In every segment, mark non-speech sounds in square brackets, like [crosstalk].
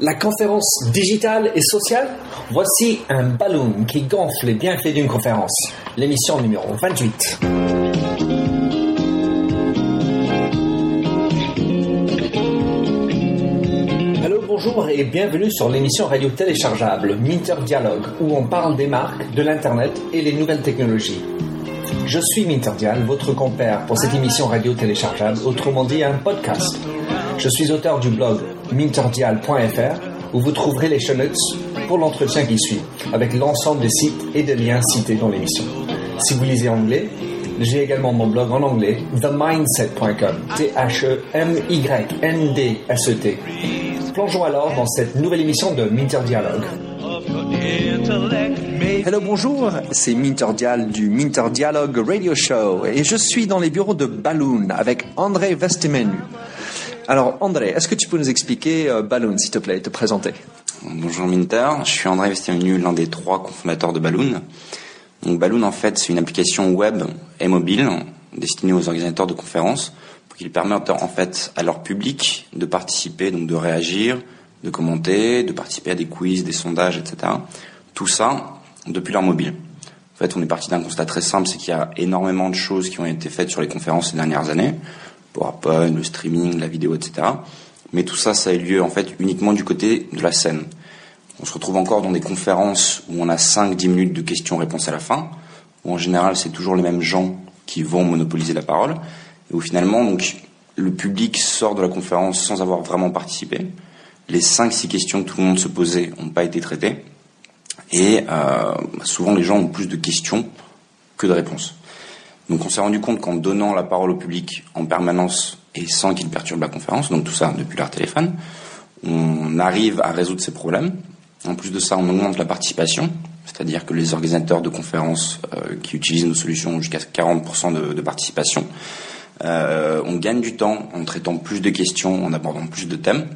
La conférence digitale et sociale Voici un ballon qui gonfle les bienfaits d'une conférence. L'émission numéro 28. Hello, bonjour et bienvenue sur l'émission radio téléchargeable Minter Dialogue où on parle des marques, de l'Internet et les nouvelles technologies. Je suis Minterdial, votre compère pour cette émission radio téléchargeable, autrement dit un podcast. Je suis auteur du blog minterdial.fr où vous trouverez les show pour l'entretien qui suit, avec l'ensemble des sites et des liens cités dans l'émission. Si vous lisez anglais, j'ai également mon blog en anglais, themindset.com, T-H-E-M-Y-N-D-S-E-T. Plongeons alors dans cette nouvelle émission de Minter Dialogue. Hello, bonjour, c'est Minter Dial du Minter Dialogue Radio Show et je suis dans les bureaux de Balloon avec André Vestemenu. Alors, André, est-ce que tu peux nous expliquer euh, Balloon, s'il te plaît, et te présenter? Bonjour Minter, je suis André Vestemenu, l'un des trois cofondateurs de Balloon. Donc Balloon, en fait, c'est une application web et mobile destinée aux organisateurs de conférences pour qu'ils permettent en fait à leur public de participer, donc de réagir, de commenter, de participer à des quiz, des sondages, etc. Tout ça depuis leur mobile. En fait, on est parti d'un constat très simple, c'est qu'il y a énormément de choses qui ont été faites sur les conférences ces dernières années. PowerPoint, le streaming, la vidéo, etc. Mais tout ça, ça a eu lieu en fait uniquement du côté de la scène. On se retrouve encore dans des conférences où on a 5-10 minutes de questions-réponses à la fin, où en général c'est toujours les mêmes gens qui vont monopoliser la parole, et où finalement le public sort de la conférence sans avoir vraiment participé. Les 5-6 questions que tout le monde se posait n'ont pas été traitées, et euh, souvent les gens ont plus de questions que de réponses. Donc on s'est rendu compte qu'en donnant la parole au public en permanence et sans qu'il perturbe la conférence, donc tout ça depuis leur téléphone, on arrive à résoudre ces problèmes. En plus de ça, on augmente la participation, c'est-à-dire que les organisateurs de conférences euh, qui utilisent nos solutions ont jusqu'à 40% de, participation. Euh, on gagne du temps en traitant plus de questions, en abordant plus de thèmes.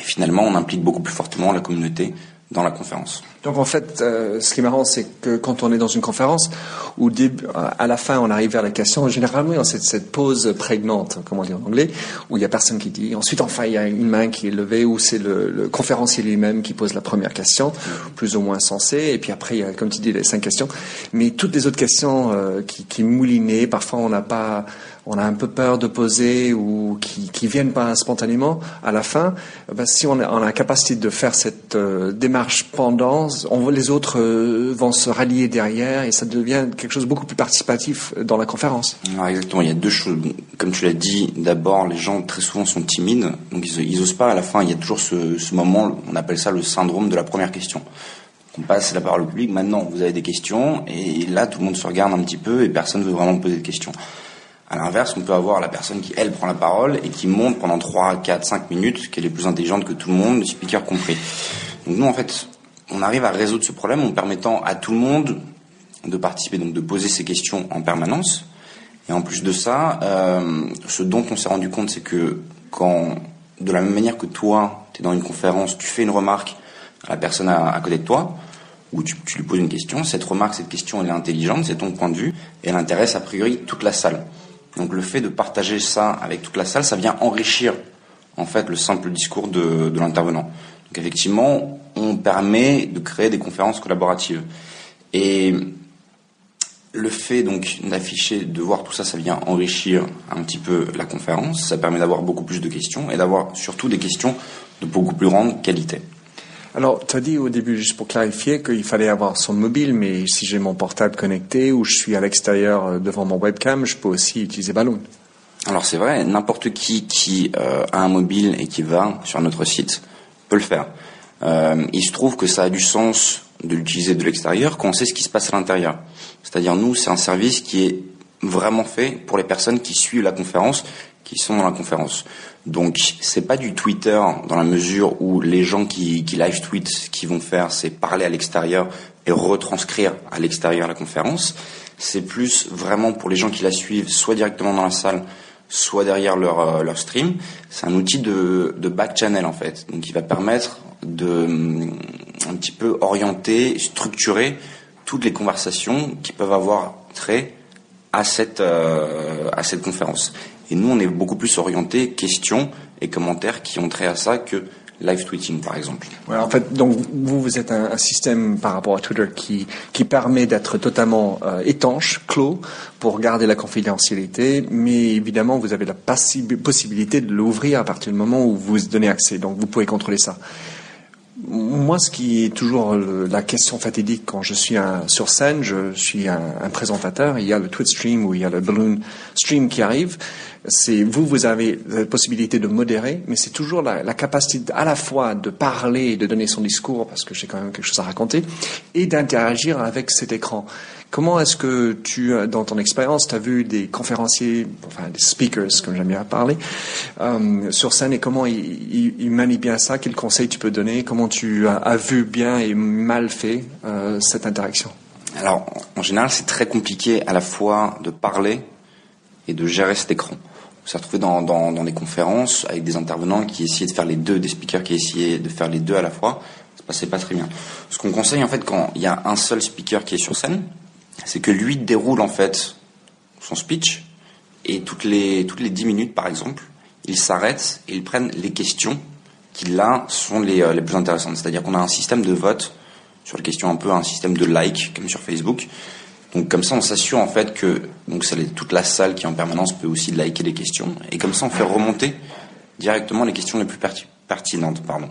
Et finalement, on implique beaucoup plus fortement la communauté dans la conférence. Donc en fait, euh, ce qui est marrant, c'est que quand on est dans une conférence, début, à la fin, on arrive vers la question. Généralement, y a cette, cette pause prégnante, comme on dit en anglais, où il y a personne qui dit. Ensuite, enfin, il y a une main qui est levée, où c'est le, le, conférencier lui-même qui pose la première question, plus ou moins sensée. Et puis après, il y a, comme tu dis, les cinq questions. Mais toutes les autres questions euh, qui, qui moulinaient, parfois, on n'a pas on a un peu peur de poser ou qui, qui viennent pas spontanément à la fin, ben, si on a, la capacité de faire cette euh, démarche pendant, les autres euh, vont se rallier derrière et ça devient quelque chose de beaucoup plus participatif dans la conférence. Alors exactement, il y a deux choses. Comme tu l'as dit, d'abord, les gens très souvent sont timides, donc ils, ils osent pas. À la fin, il y a toujours ce, ce moment, on appelle ça le syndrome de la première question on passe la parole au public. Maintenant, vous avez des questions, et là, tout le monde se regarde un petit peu, et personne ne veut vraiment poser de questions. À l'inverse, on peut avoir la personne qui, elle, prend la parole et qui monte pendant 3, 4, 5 minutes, qu'elle est plus intelligente que tout le monde, le speaker compris. Donc nous, en fait, on arrive à résoudre ce problème en permettant à tout le monde de participer, donc de poser ses questions en permanence. Et en plus de ça, euh, ce dont on s'est rendu compte, c'est que quand, de la même manière que toi, tu es dans une conférence, tu fais une remarque à la personne à, côté de toi, ou tu, tu, lui poses une question, cette remarque, cette question, elle est intelligente, c'est ton point de vue, et elle intéresse a priori toute la salle. Donc le fait de partager ça avec toute la salle, ça vient enrichir en fait le simple discours de, l'intervenant. Donc effectivement, on permet de créer des conférences collaboratives. Et le fait donc d'afficher, de voir tout ça, ça vient enrichir un petit peu la conférence. Ça permet d'avoir beaucoup plus de questions et d'avoir surtout des questions de beaucoup plus grande qualité. Alors, tu as dit au début, juste pour clarifier, qu'il fallait avoir son mobile, mais si j'ai mon portable connecté ou je suis à l'extérieur euh, devant mon webcam, je peux aussi utiliser Balloon. Alors c'est vrai, n'importe qui qui euh, a un mobile et qui va sur notre site peut le faire. Euh, il se trouve que ça a du sens de l'utiliser de l'extérieur quand on sait ce qui se passe à l'intérieur. C'est-à-dire nous, c'est un service qui est vraiment fait pour les personnes qui suivent la conférence, qui sont dans la conférence. Donc c'est pas du Twitter dans la mesure où les gens qui, live tweet, ce qu'ils vont faire, c'est parler à l'extérieur et retranscrire à l'extérieur la conférence. C'est plus vraiment pour les gens qui la suivent, soit directement dans la salle, soit derrière leur, euh, leur stream. C'est un outil de, de back channel en fait, donc qui va permettre de un petit peu orienter, structurer toutes les conversations qui peuvent avoir trait à cette euh, à cette conférence. Et nous, on est beaucoup plus orienté questions et commentaires qui ont trait à ça que live tweeting par exemple. en fait, donc vous, vous êtes un, système par rapport à Twitter qui, qui permet d'être totalement euh, étanche, clos, pour garder la confidentialité, mais évidemment, vous avez la possibilité de l'ouvrir à partir du moment où vous donnez accès. Donc, vous pouvez contrôler ça. Moi, ce qui est toujours la question fatidique quand je suis sur scène, je suis un, un, présentateur, il y a le Twitch stream ou il y a le balloon stream qui arrive c'est vous, vous avez la possibilité de modérer, mais c'est toujours la, la, capacité à la fois de parler et de donner son discours, parce que j'ai quand même quelque chose à raconter, et d'interagir avec cet écran. Comment est-ce que tu, dans ton expérience, tu as vu des conférenciers, enfin des speakers, comme j'aime bien parler, euh, sur scène, et comment ils, ils, manient bien ça? Quels conseils tu peux donner? Comment tu as, vu bien et mal fait euh, cette interaction? Alors, en général, c'est très compliqué à la fois de parler et de gérer cet écran. On s'est retrouvé dans, dans, des conférences avec des intervenants qui essayaient de faire les deux, des speakers qui essayaient de faire les deux à la fois. Ça passait pas très bien. Ce qu'on conseille en fait quand il y a un seul speaker qui est sur scène, c'est que lui déroule en fait son speech et toutes les toutes les 10 minutes par exemple, il s'arrête et il prenne les questions qui là sont les, euh, les plus intéressantes. C'est-à-dire qu'on a un système de vote sur les questions un peu un système de like comme sur Facebook donc comme ça, on s'assure en fait que donc c'est toute la salle qui en permanence peut aussi liker les questions et comme ça, on fait remonter directement les questions les plus pertinentes. Pardon.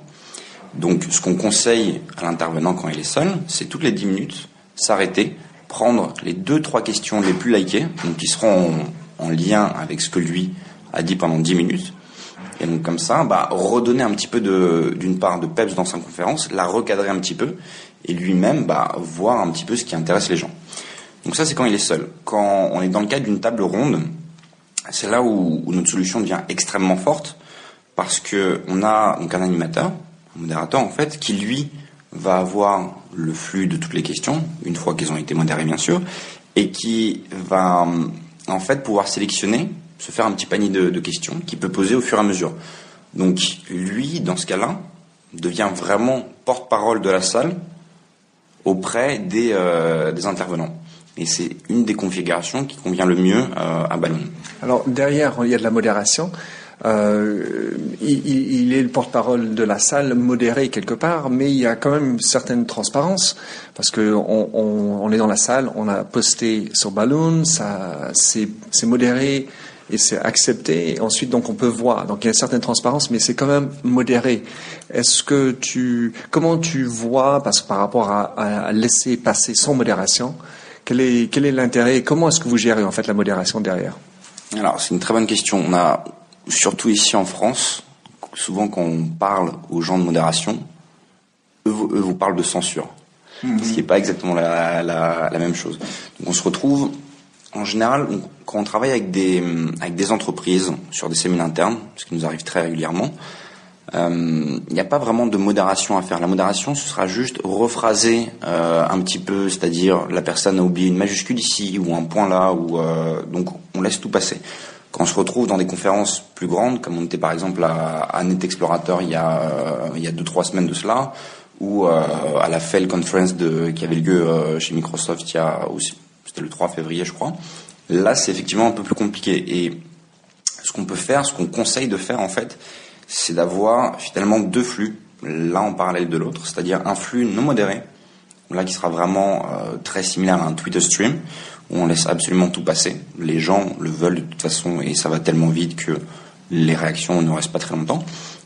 Donc ce qu'on conseille à l'intervenant quand il est seul, c'est toutes les 10 minutes s'arrêter, prendre les deux trois questions les plus likées, donc qui seront en, lien avec ce que lui a dit pendant 10 minutes. Et donc comme ça, bah, redonner un petit peu d'une part de peps dans sa conférence, la recadrer un petit peu, et lui-même bah, voir un petit peu ce qui intéresse les gens. Donc ça, c'est quand il est seul. Quand on est dans le cadre d'une table ronde, c'est là où, notre solution devient extrêmement forte parce que on a donc un animateur, un modérateur en fait, qui lui va avoir le flux de toutes les questions une fois qu'elles ont été modérées bien sûr, et qui va en fait pouvoir sélectionner, se faire un petit panier de, questions qu'il peut poser au fur et à mesure. Donc lui, dans ce cas-là, devient vraiment porte-parole de la salle auprès des, euh, intervenants. Et c'est une des configurations qui convient le mieux euh, à Balloon. Alors derrière, il y a de la modération. Euh, il, est le porte-parole de la salle, modéré quelque part, mais il y a quand même une certaine transparence parce que on, on, on est dans la salle, on a posté sur Balloon, ça c'est modéré et c'est accepté. Et ensuite, donc on peut voir. Donc il y a une certaine transparence, mais c'est quand même modéré. Est-ce que tu, comment tu vois, parce que par rapport à, laisser passer sans modération, quel est, quel est l'intérêt et comment est-ce que vous gérez en fait la modération derrière? Alors c'est une très bonne question. On a surtout ici en France, souvent quand on parle aux gens de modération, eux, vous parlent de censure, mhm. ce qui n'est pas exactement la, la, la, même chose. Donc on se retrouve en général quand on travaille avec des avec des entreprises sur des séminaires internes, ce qui nous arrive très régulièrement il euh, n'y a pas vraiment de modération à faire. La modération, ce sera juste rephraser euh, un petit peu, c'est-à-dire la personne a oublié une majuscule ici ou un point là, ou euh, donc on laisse tout passer. Quand on se retrouve dans des conférences plus grandes, comme on était par exemple à, à Net il y a il y a deux trois semaines de cela, ou à la Fail Conference qui avait lieu chez Microsoft il y a aussi c'était le 3 février je crois. Là c'est effectivement un peu plus compliqué et ce qu'on peut faire, ce qu'on conseille de faire en fait, c'est d'avoir finalement deux flux, l'un en parallèle de l'autre, c'est-à-dire un flux non modéré, là qui sera vraiment euh, très similaire à un Twitter stream, où on laisse absolument tout passer. Les gens le veulent de toute façon et ça va tellement vite que les réactions ne restent pas très longtemps.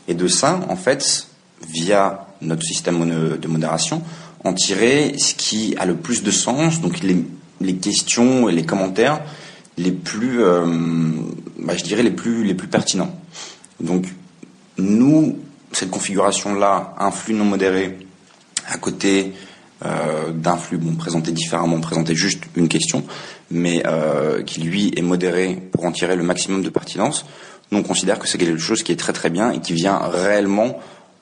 Et de ça, en fait, via notre système de modération, en tirer ce qui a le plus de sens, donc les, les questions et les commentaires les plus, euh, bah, je dirais les plus, les plus pertinents. Donc nous, cette configuration-là, un flux non modéré à côté d'un flux présenté différemment, présenté juste une question, mais euh, qui lui est modéré pour en tirer le maximum de pertinence, nous on considère que c'est quelque chose qui est très très bien et qui vient réellement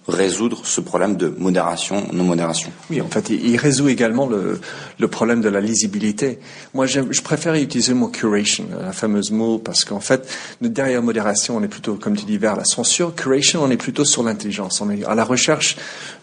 résoudre ce problème de modération, non-modération. Oui, en fait, il, résout également le, problème de la lisibilité. Moi, je préfère utiliser le mot curation, la fameuse mot, parce qu'en fait, derrière modération, on est plutôt, comme tu dis, vers la censure. Curation, on est plutôt sur l'intelligence. On est à la recherche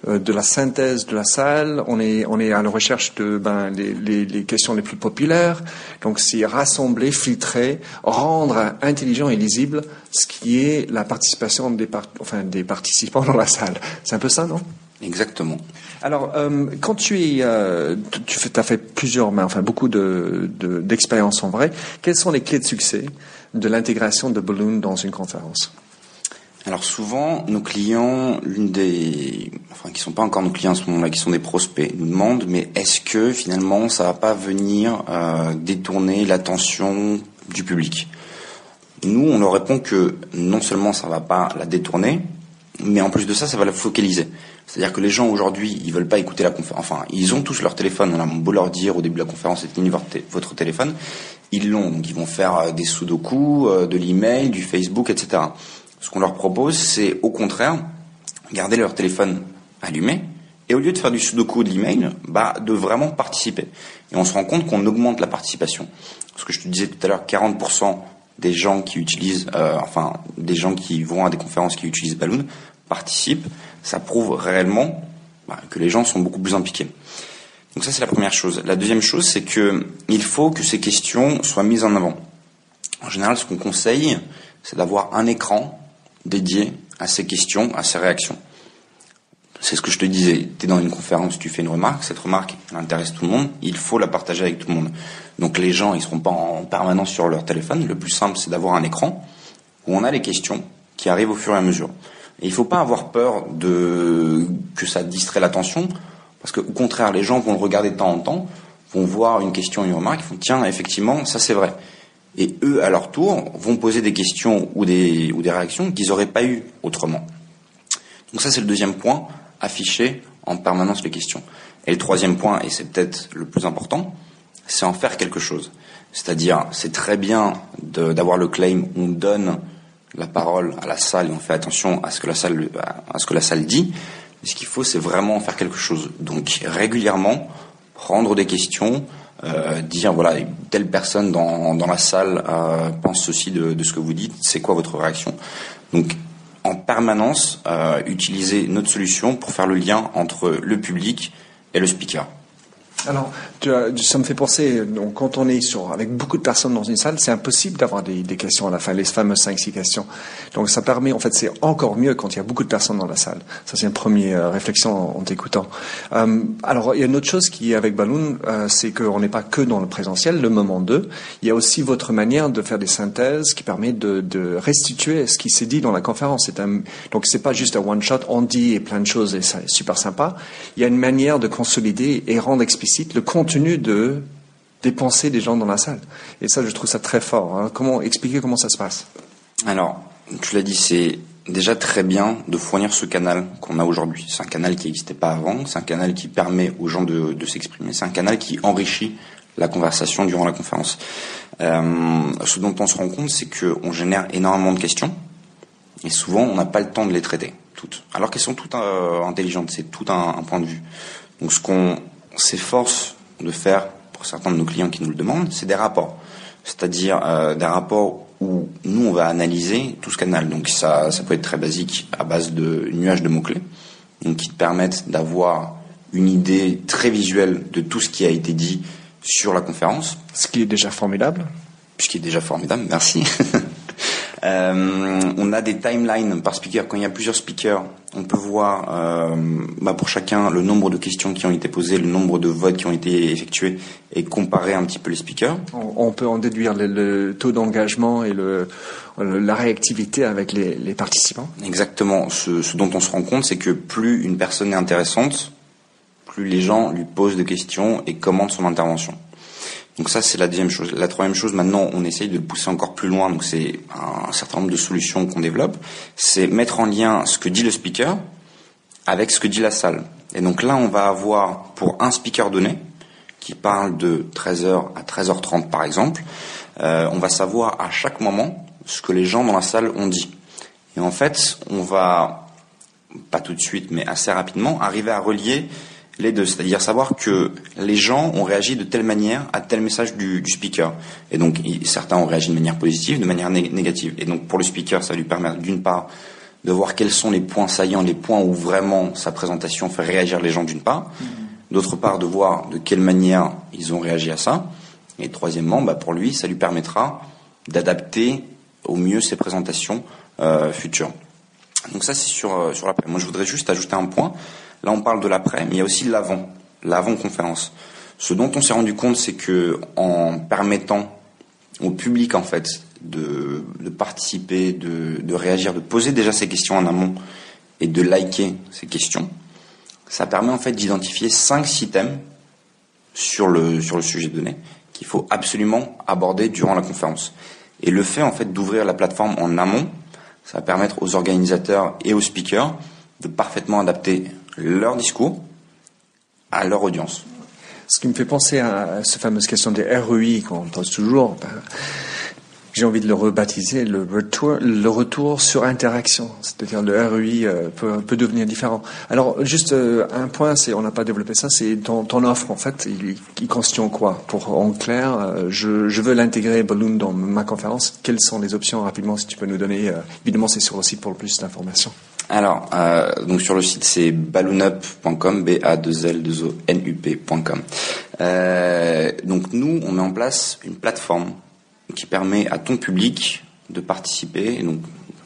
euh, de la synthèse de la salle. On est, on est à la recherche de ben, les, questions les plus populaires. Donc, c'est rassembler, filtrer, rendre intelligent et lisible ce qui est la participation des, enfin, des participants dans la salle C'est un peu ça, non? Exactement. Alors, euh, quand tu es, euh, tu as fait plusieurs, enfin beaucoup de, d'expériences en vrai. Quelles sont les clés de succès de l'intégration de Balloon dans une conférence? Alors souvent, nos clients, l'une des, enfin qui sont pas encore nos clients à ce moment-là, qui sont des prospects, nous demandent mais est-ce que finalement ça va pas venir euh, détourner l'attention du public? Nous, on leur répond que non seulement ça va pas la détourner, mais en plus de ça, ça va la focaliser. C'est-à-dire que les gens aujourd'hui, ils veulent pas écouter la conférence. Enfin, ils ont tous leur téléphone. On a beau leur dire au début de la conférence, éteignez votre téléphone. Ils l'ont. Donc, ils vont faire euh, des sudoku, euh, de l'email, du Facebook, etc. Ce qu'on leur propose, c'est au contraire garder leur téléphone allumé et au lieu de faire du sudoku ou de l'email, bah, de vraiment participer. Et on se rend compte qu'on augmente la participation. Ce que je te disais tout à l'heure, 40% des gens qui utilisent, euh, enfin, des gens qui vont à des conférences qui utilisent Balloon participent. Ça prouve réellement bah, que les gens sont beaucoup plus impliqués. Donc ça, c'est la première chose. La deuxième chose, c'est que il faut que ces questions soient mises en avant. En général, ce qu'on conseille, c'est d'avoir un écran dédié à ces questions, à ces réactions. C'est ce que je te disais. Tu es dans une conférence, tu fais une remarque, cette remarque elle intéresse tout le monde, il faut la partager avec tout le monde. Donc les gens, ils seront pas en permanence sur leur téléphone. Le plus simple, c'est d'avoir un écran où on a les questions qui arrivent au fur et à mesure. Et il faut pas avoir peur de que ça distrait l'attention, parce qu'au contraire, les gens vont le regarder de temps en temps, vont voir une question, une remarque, ils font tiens, effectivement, ça c'est vrai. Et eux, à leur tour, vont poser des questions ou des, ou des réactions qu'ils n'auraient pas eues autrement. Donc ça, c'est le deuxième point, afficher en permanence les questions. Et le troisième point, et c'est peut-être le plus important, c'est en faire quelque chose. C'est-à-dire, c'est très bien d'avoir le claim, on donne la parole à la salle et on fait attention à ce que la salle, à ce que la salle dit. Mais ce qu'il faut, c'est vraiment en faire quelque chose. Donc, régulièrement, prendre des questions, euh, dire voilà telle personne dans, dans la salle euh, pense ceci de, de, ce que vous dites, c'est quoi votre réaction? Donc en permanence euh, utiliser notre solution pour faire le lien entre le public et le speaker. Alors, tu as, ça me fait penser, donc, quand on est sur, avec beaucoup de personnes dans une salle, c'est impossible d'avoir des, questions à la fin, les fameuses 5-6 questions. Donc, ça permet, en fait, c'est encore mieux quand il y a beaucoup de personnes dans la salle. Ça, c'est une première euh, réflexion en, t'écoutant. Euh, alors, il y a une autre chose qui est avec Balloon, euh, c'est qu'on n'est pas que dans le présentiel, le moment 2. Il y a aussi votre manière de faire des synthèses qui permet de, restituer ce qui s'est dit dans la conférence. Un, donc, c'est pas juste un one-shot, on dit et plein de choses et c'est super sympa. Il y a une manière de consolider et rendre explicite le contenu de, des pensées des gens dans la salle. Et ça, je trouve ça très fort. Hein. Comment expliquer comment ça se passe Alors, tu l'as dit, c'est déjà très bien de fournir ce canal qu'on a aujourd'hui. C'est un canal qui n'existait pas avant, c'est un canal qui permet aux gens de, s'exprimer, c'est un canal qui enrichit la conversation durant la conférence. Euh, ce dont on se rend compte, c'est qu'on génère énormément de questions, et souvent on n'a pas le temps de les traiter toutes, alors qu'elles sont toutes euh, intelligentes, c'est tout un, un, point de vue. Donc ce qu'on s'efforce de faire pour certains de nos clients qui nous le demandent, c'est des rapports. C'est-à-dire euh, des rapports où nous, on va analyser tout ce canal. Donc ça, ça peut être très basique à base de nuages de mots-clés, donc qui te permettent d'avoir une idée très visuelle de tout ce qui a été dit sur la conférence. Ce qui est déjà formidable. Ce qui est déjà formidable, merci. [laughs] Euh, on a des timelines par speaker. Quand il y a plusieurs speakers, on peut voir euh, bah pour chacun le nombre de questions qui ont été posées, le nombre de votes qui ont été effectués et comparer un petit peu les speakers. On, peut en déduire le, taux d'engagement et le, la réactivité avec les, les participants. Exactement. Ce, ce, dont on se rend compte, c'est que plus une personne est intéressante, plus les gens lui posent des questions et commentent son intervention. Donc ça, c'est la deuxième chose. La troisième chose, maintenant, on essaye de pousser encore plus loin. Donc c'est un, certain nombre de solutions qu'on développe. C'est mettre en lien ce que dit le speaker avec ce que dit la salle. Et donc là, on va avoir pour un speaker donné qui parle de 13h à 13h30 par exemple, euh, on va savoir à chaque moment ce que les gens dans la salle ont dit. Et en fait, on va pas tout de suite, mais assez rapidement, arriver à relier les deux, c'est-à-dire savoir que les gens ont réagi de telle manière à tel message du, speaker. Et donc certains ont réagi de manière positive, de manière négative. Et donc pour le speaker, ça va lui permettre d'une part de voir quels sont les points saillants, les points où vraiment sa présentation fait réagir les gens d'une part. Mm-hmm. D'autre part, de voir de quelle manière ils ont réagi à ça. Et troisièmement, bah, pour lui, ça lui permettra d'adapter au mieux ses présentations euh, futures. Donc ça c'est sur sur l'après. Moi je voudrais juste ajouter un point. Là on parle de l'après, mais il y a aussi l'avant, l'avant conférence. Ce dont on s'est rendu compte, c'est que en permettant au public en fait de, participer, de, réagir, de poser déjà ces questions en amont et de liker ces questions, ça permet en fait d'identifier cinq six thèmes sur le sur le sujet donné qu'il faut absolument aborder durant la conférence. Et le fait en fait d'ouvrir la plateforme en amont, ça va permettre aux organisateurs et aux speakers de parfaitement adapter leur discours à leur audience. Ce qui me fait penser à cette fameuse question des REI qu'on pose toujours. Ben, j'ai envie de le rebaptiser le retour, sur interaction. C'est-à-dire le REI euh, peut, devenir différent. Alors juste euh, un point, c'est on n'a pas développé ça, c'est ton, offre en fait, il, il constitue quoi? Pour en clair, euh, je, je, veux l'intégrer Balloon dans ma conférence. Quelles sont les options rapidement si tu peux nous donner Évidemment, c'est sur le site pour le plus d'informations. Alors, euh, donc sur le site c'est balloonup.com, b a 2 l 2 o n u p.com. Euh, donc nous, on met en place une plateforme qui permet à ton public de participer. donc,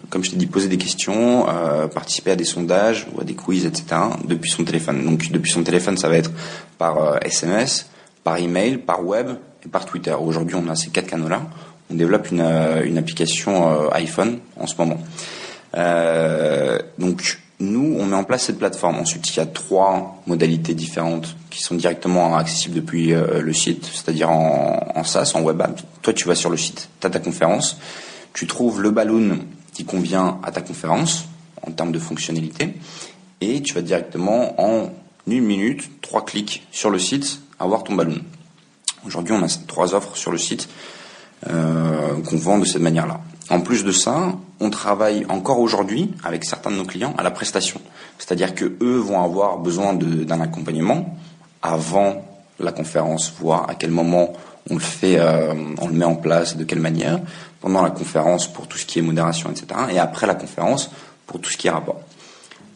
comme je t'ai dit, poser des questions, euh, participer à des sondages ou à des quiz, etc. depuis son téléphone. Donc depuis son téléphone, ça va être par SMS, par email, par web et par Twitter. Aujourd'hui, on a ces quatre canaux-là. On développe une, une application iPhone en ce moment. Euh, donc nous, on met en place cette plateforme. Ensuite, il y a trois modalités différentes qui sont directement accessibles depuis euh, le site, c'est-à-dire en, SaaS, en web app. Toi, tu vas sur le site, tu as ta conférence, tu trouves le balloon qui convient à ta conférence en termes de fonctionnalité, et tu vas directement en une minute, trois clics sur le site, avoir ton balloon. Aujourd'hui, on a trois offres sur le site euh, qu'on vend de cette manière-là. En plus de ça, on travaille encore aujourd'hui avec certains de nos clients à la prestation. C'est-à-dire que eux vont avoir besoin d'un accompagnement avant la conférence, voir à quel moment on le fait, euh, on le met en place, de quelle manière, pendant la conférence pour tout ce qui est modération, etc. Et après la conférence pour tout ce qui est rapport.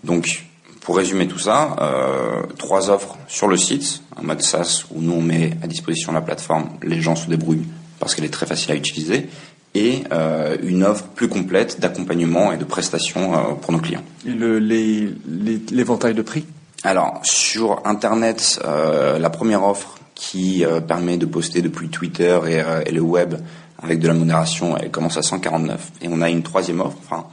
Donc, pour résumer tout ça, euh, trois offres sur le site, un mode SaaS où nous on met à disposition la plateforme, les gens se débrouillent parce qu'elle est très facile à utiliser, et euh, une offre plus complète d'accompagnement et de prestations euh, pour nos clients. Et l'éventail de prix? Alors, sur Internet, euh, la première offre qui permet de poster depuis Twitter et, et, le web avec de la modération, elle commence à 149. Et on a une troisième offre, enfin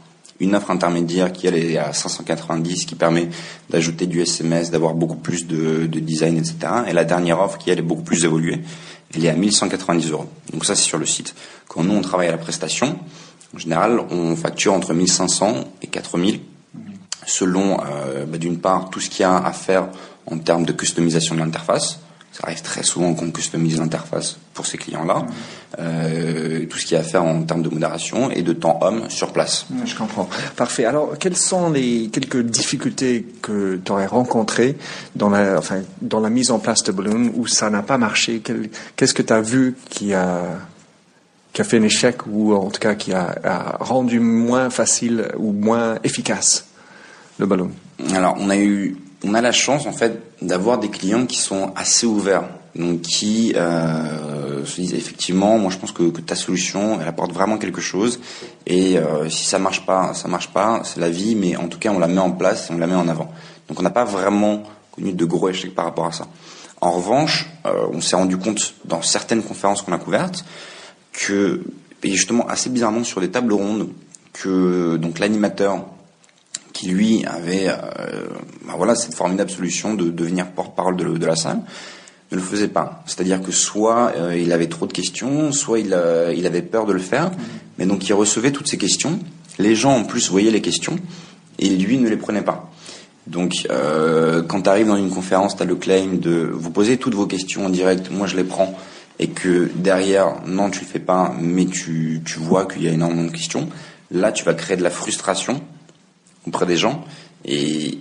une offre intermédiaire qui elle est à 590, qui permet d'ajouter du SMS, d'avoir beaucoup plus de, de, design, etc. Et la dernière offre qui elle est beaucoup plus évoluée, elle est à 1190 euros. Donc ça c'est sur le site. Quand nous on travaille à la prestation, en général on facture entre 1500 et 4000 selon euh, bah, d'une part tout ce qu'il y a à faire en termes de customisation de l'interface, ça arrive très souvent qu'on customise l'interface pour ces clients-là. Euh, tout ce qu'il y a à faire en termes de modération et de temps homme sur place. Je comprends. Parfait. Alors, quelles sont les quelques difficultés que tu aurais rencontrées dans la, enfin, dans la mise en place de Balloon où ça n'a pas marché? Qu'est-ce que tu as vu qui a, qui a fait un échec ou en tout cas qui a, a rendu moins facile ou moins efficace le Balloon Alors, on a eu on a la chance en fait d'avoir des clients qui sont assez ouverts, donc qui euh, se disent effectivement, moi je pense que, ta solution elle apporte vraiment quelque chose et euh, si ça marche pas, ça marche pas, c'est la vie, mais en tout cas on la met en place on la met en avant. Donc on n'a pas vraiment connu de gros échecs par rapport à ça. En revanche, euh, on s'est rendu compte dans certaines conférences qu'on a couvertes que et justement assez bizarrement sur des tables rondes que donc l'animateur qui lui avait euh, ben voilà cette formidable solution de devenir porte-parole de, la salle ne le faisait pas. C'est-à-dire que soit euh, il avait trop de questions, soit il, euh, il avait peur de le faire, mais donc il recevait toutes ces questions. Les gens en plus voyaient les questions et lui ne les prenait pas. Donc euh, quand tu arrives dans une conférence, tu as le claim de vous poser toutes vos questions en direct, moi je les prends, et que derrière, non tu le fais pas, mais tu, tu vois qu'il y a énormément de questions, là tu vas créer de la frustration auprès des gens et,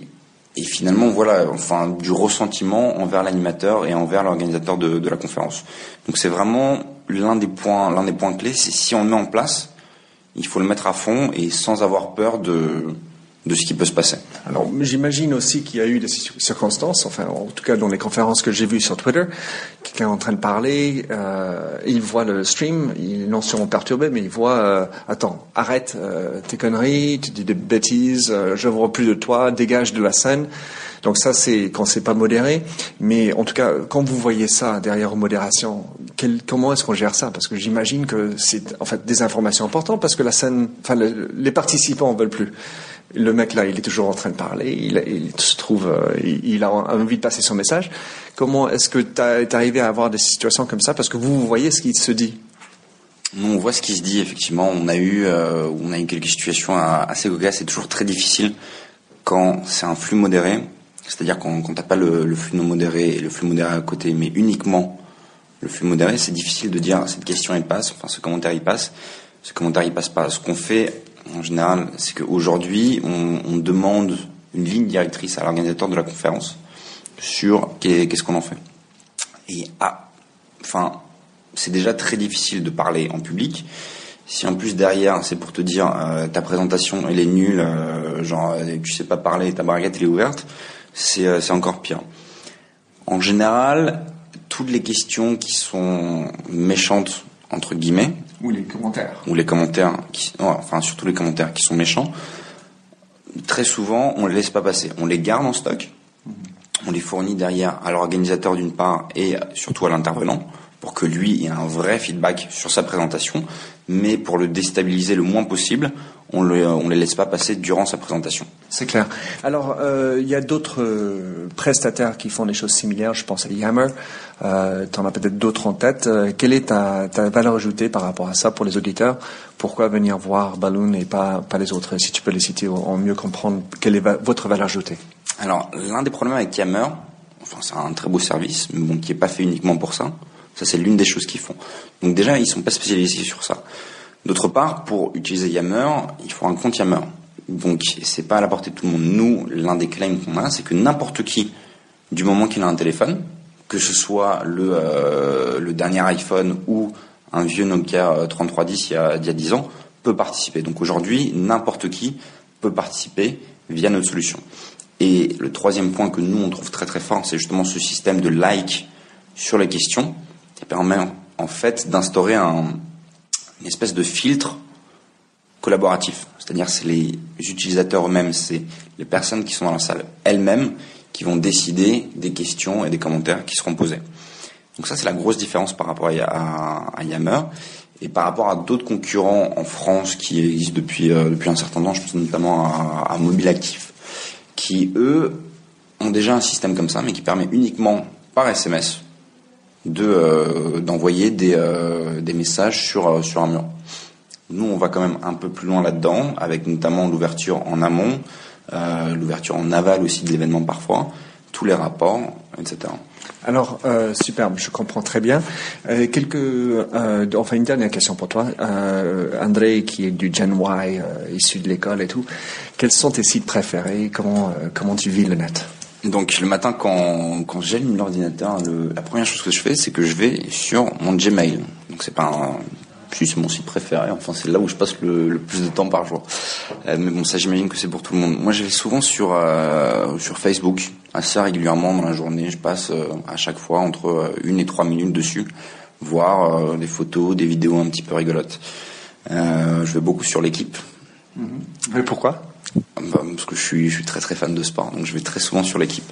et finalement voilà enfin du ressentiment envers l'animateur et envers l'organisateur de, de, la conférence. Donc c'est vraiment l'un des points l'un des points clés, c'est si on met en place, il faut le mettre à fond et sans avoir peur de de ce qui peut se passer. Alors, j'imagine aussi qu'il y a eu des circonstances, enfin, en tout cas dans les conférences que j'ai vues sur Twitter, quelqu'un est en train de parler, euh, il voit le stream, il est non sûrement perturbé, mais il voit, euh, attends, arrête euh, tes conneries, tu dis des bêtises, euh, je vois plus de toi, dégage de la scène. Donc ça, c'est quand c'est pas modéré. Mais en tout cas, quand vous voyez ça derrière modération, quel, comment est-ce qu'on gère ça? Parce que j'imagine que c'est en fait des informations importantes parce que la scène, enfin, les participants en veulent plus le mec là, il est toujours en train de parler, il, se trouve, euh, il, a envie de passer son message. Comment est-ce que tu es arrivé à avoir des situations comme ça? Parce que vous, vous voyez ce qui se dit. on voit ce qui se dit, effectivement. On a eu, euh, on a eu quelques situations assez cocasses. C'est toujours très difficile quand c'est un flux modéré. C'est-à-dire quand, quand t'as pas le, flux non modéré et le flux modéré à côté, mais uniquement le flux modéré, c'est difficile de dire cette question il passe, enfin ce commentaire il passe, ce commentaire il passe pas. Ce qu'on fait en général, c'est qu'aujourd'hui, on, on, demande une ligne directrice à l'organisateur de la conférence sur qu'est-ce qu'on en fait. Et ah, enfin, c'est déjà très difficile de parler en public. Si en plus derrière, c'est pour te dire euh, ta présentation elle est nulle, euh, genre euh, tu sais pas parler, ta barrière elle est ouverte, c'est c'est encore pire. En général, toutes les questions qui sont méchantes entre guillemets, ou les commentaires. Ou les commentaires, qui, enfin surtout les commentaires qui sont méchants. Très souvent, on les laisse pas passer. On les garde en stock. Mhm. On les fournit derrière à l'organisateur d'une part et surtout à l'intervenant pour que lui ait un vrai feedback sur sa présentation. Mais pour le déstabiliser le moins possible, on ne les laisse pas passer durant sa présentation. C'est clair. Alors, euh, il y a d'autres euh, prestataires qui font des choses similaires. Je pense à Yammer. Euh, tu en as peut-être d'autres en tête. Euh, quelle est ta, ta, valeur ajoutée par rapport à ça pour les auditeurs? Pourquoi venir voir Balloon et pas, pas les autres? Si tu peux les citer, en mieux comprendre quelle est votre valeur ajoutée? Alors, l'un des problèmes avec Yammer, enfin, c'est un très beau service, mais bon, qui n'est pas fait uniquement pour ça. Ça, c'est l'une des choses qu'ils font. Donc déjà, ils sont pas spécialisés sur ça. D'autre part, pour utiliser Yammer, il faut un compte Yammer. Donc, c'est pas à la portée de tout le monde. Nous, l'un des claims qu'on a, c'est que n'importe qui, du moment qu'il a un téléphone, que ce soit le, euh, dernier iPhone ou un vieux Nokia 3310 il y a, il y a 10 ans, peut participer. Donc aujourd'hui, n'importe qui peut participer via notre solution. Et le troisième point que nous, on trouve très très fort, c'est justement ce système de like sur les questions qui permet en fait d'instaurer un, une espèce de filtre collaboratif. C'est-à-dire c'est les utilisateurs eux-mêmes, c'est les personnes qui sont dans la salle elles-mêmes qui vont décider des questions et des commentaires qui seront posés. Donc ça c'est la grosse différence par rapport à, Yammer et par rapport à d'autres concurrents en France qui existent depuis euh, depuis un certain temps. Je pense notamment à, à Mobile Actif, qui eux ont déjà un système comme ça, mais qui permet uniquement par SMS de euh, d'envoyer des, euh, des messages sur euh, sur un mur. Nous, on va quand même un peu plus loin là-dedans, avec notamment l'ouverture en amont, l'ouverture en aval aussi de l'événement parfois, tous les rapports, etc. Alors, superbe, je comprends très bien. Quelques, enfin, une dernière question pour toi. André, qui est du Gen Y, issu de l'école et tout, quels sont tes sites préférés? Comment, comment tu vis le net? Donc le matin quand, quand j'allume l'ordinateur, la première chose que je fais, c'est que je vais sur mon Gmail. Donc c'est pas un, c'est mon site préféré. Enfin c'est là où je passe le, plus de temps par jour. Euh, mais bon ça j'imagine que c'est pour tout le monde. Moi je vais souvent sur euh, sur Facebook assez régulièrement dans la journée. Je passe euh, à chaque fois entre une et trois minutes dessus, voir des photos, des vidéos un petit peu rigolotes. je vais beaucoup sur l'équipe. Mais pourquoi? Parce que je suis, très très fan de sport, donc je vais très souvent sur l'équipe.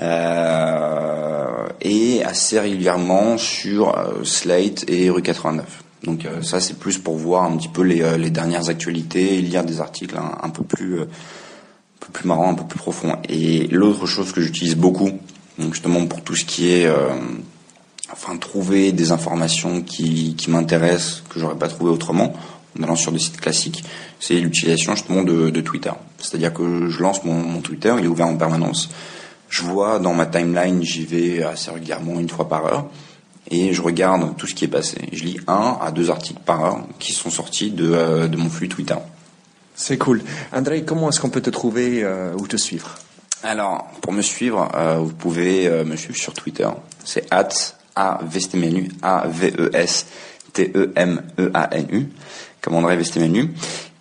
Euh, et assez régulièrement sur euh, Slate et Rue 89. Donc euh, ça c'est plus pour voir un petit peu les, dernières actualités lire des articles un, peu plus marrants, un peu plus profonds. Et l'autre chose que j'utilise beaucoup, justement pour tout ce qui est trouver des informations qui, qui m'intéressent que j'aurais pas trouvé autrement en allant sur des sites classiques, c'est l'utilisation justement de, de Twitter. C'est-à-dire que je lance mon, mon, Twitter, il est ouvert en permanence. Je vois dans ma timeline, j'y vais assez régulièrement, une fois par heure, et je regarde tout ce qui est passé. Je lis un à deux articles par heure qui sont sortis de, euh, de mon flux Twitter. C'est cool. André, comment est-ce qu'on peut te trouver euh, ou te suivre? Alors, pour me suivre, euh, vous pouvez me suivre sur Twitter. C'est at A-V-E-S-T-E-M-E-A-N-U comme Vestemenu.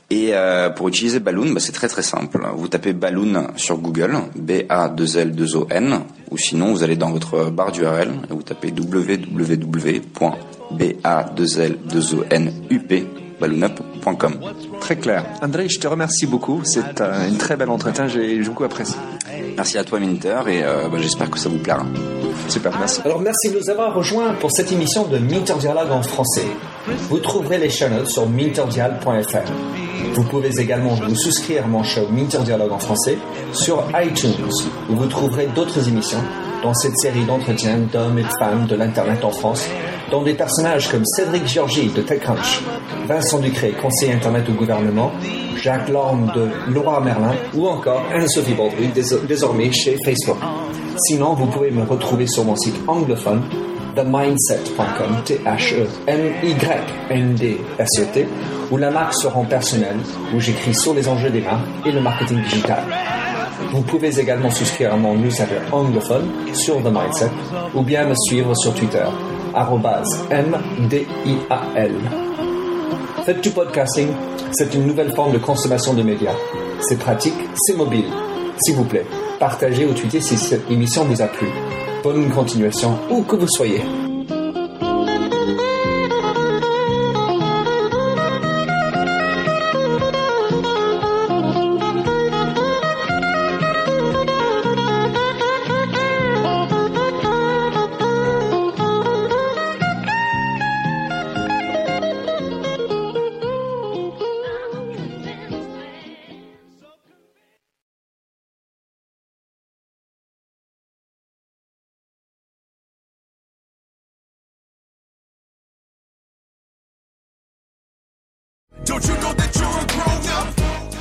Et euh, pour utiliser Balloon, bah, c'est très très simple. Vous tapez Balloon sur Google, B-A-2-L-2-O-N, ou sinon vous allez dans votre barre d'URL et vous tapez www.ba2l2onup balloonup.com. Très clair. André, je te remercie beaucoup. C'est un, très bel entretien. J'ai beaucoup apprécié. Merci à toi, Minter, et euh, bah, j'espère que ça vous plaira. Super, merci. Alors, merci de nous avoir rejoints pour cette émission de Minter Dialogue en français. Vous trouverez les chaînes sur minterdial.fr. Vous pouvez également vous souscrire à mon show Minter Dialogue en français sur iTunes, où vous trouverez d'autres émissions dans cette série d'entretiens d'hommes et de femmes de l'Internet en France dont des personnages comme Cédric Georgie de TechCrunch, Vincent Ducré, conseiller Internet au gouvernement, Jacques Lorme de Laura Merlin ou encore Anne-Sophie Baldry, désormais chez Facebook. Sinon, vous pouvez me retrouver sur mon site anglophone themindset.com, T-H-E-M-Y-N-D-S-E-T, où la marque se rend personnelle, où j'écris sur les enjeux des marques et le marketing digital. Vous pouvez également souscrire à mon newsletter anglophone sur The Mindset ou bien me suivre sur Twitter M-D-I-A-L. Faites du podcasting, c'est une nouvelle forme de consommation de médias. C'est pratique, c'est mobile. S'il vous plaît, partagez ou tweetez si cette émission vous a plu. Bonne continuation, où que vous soyez.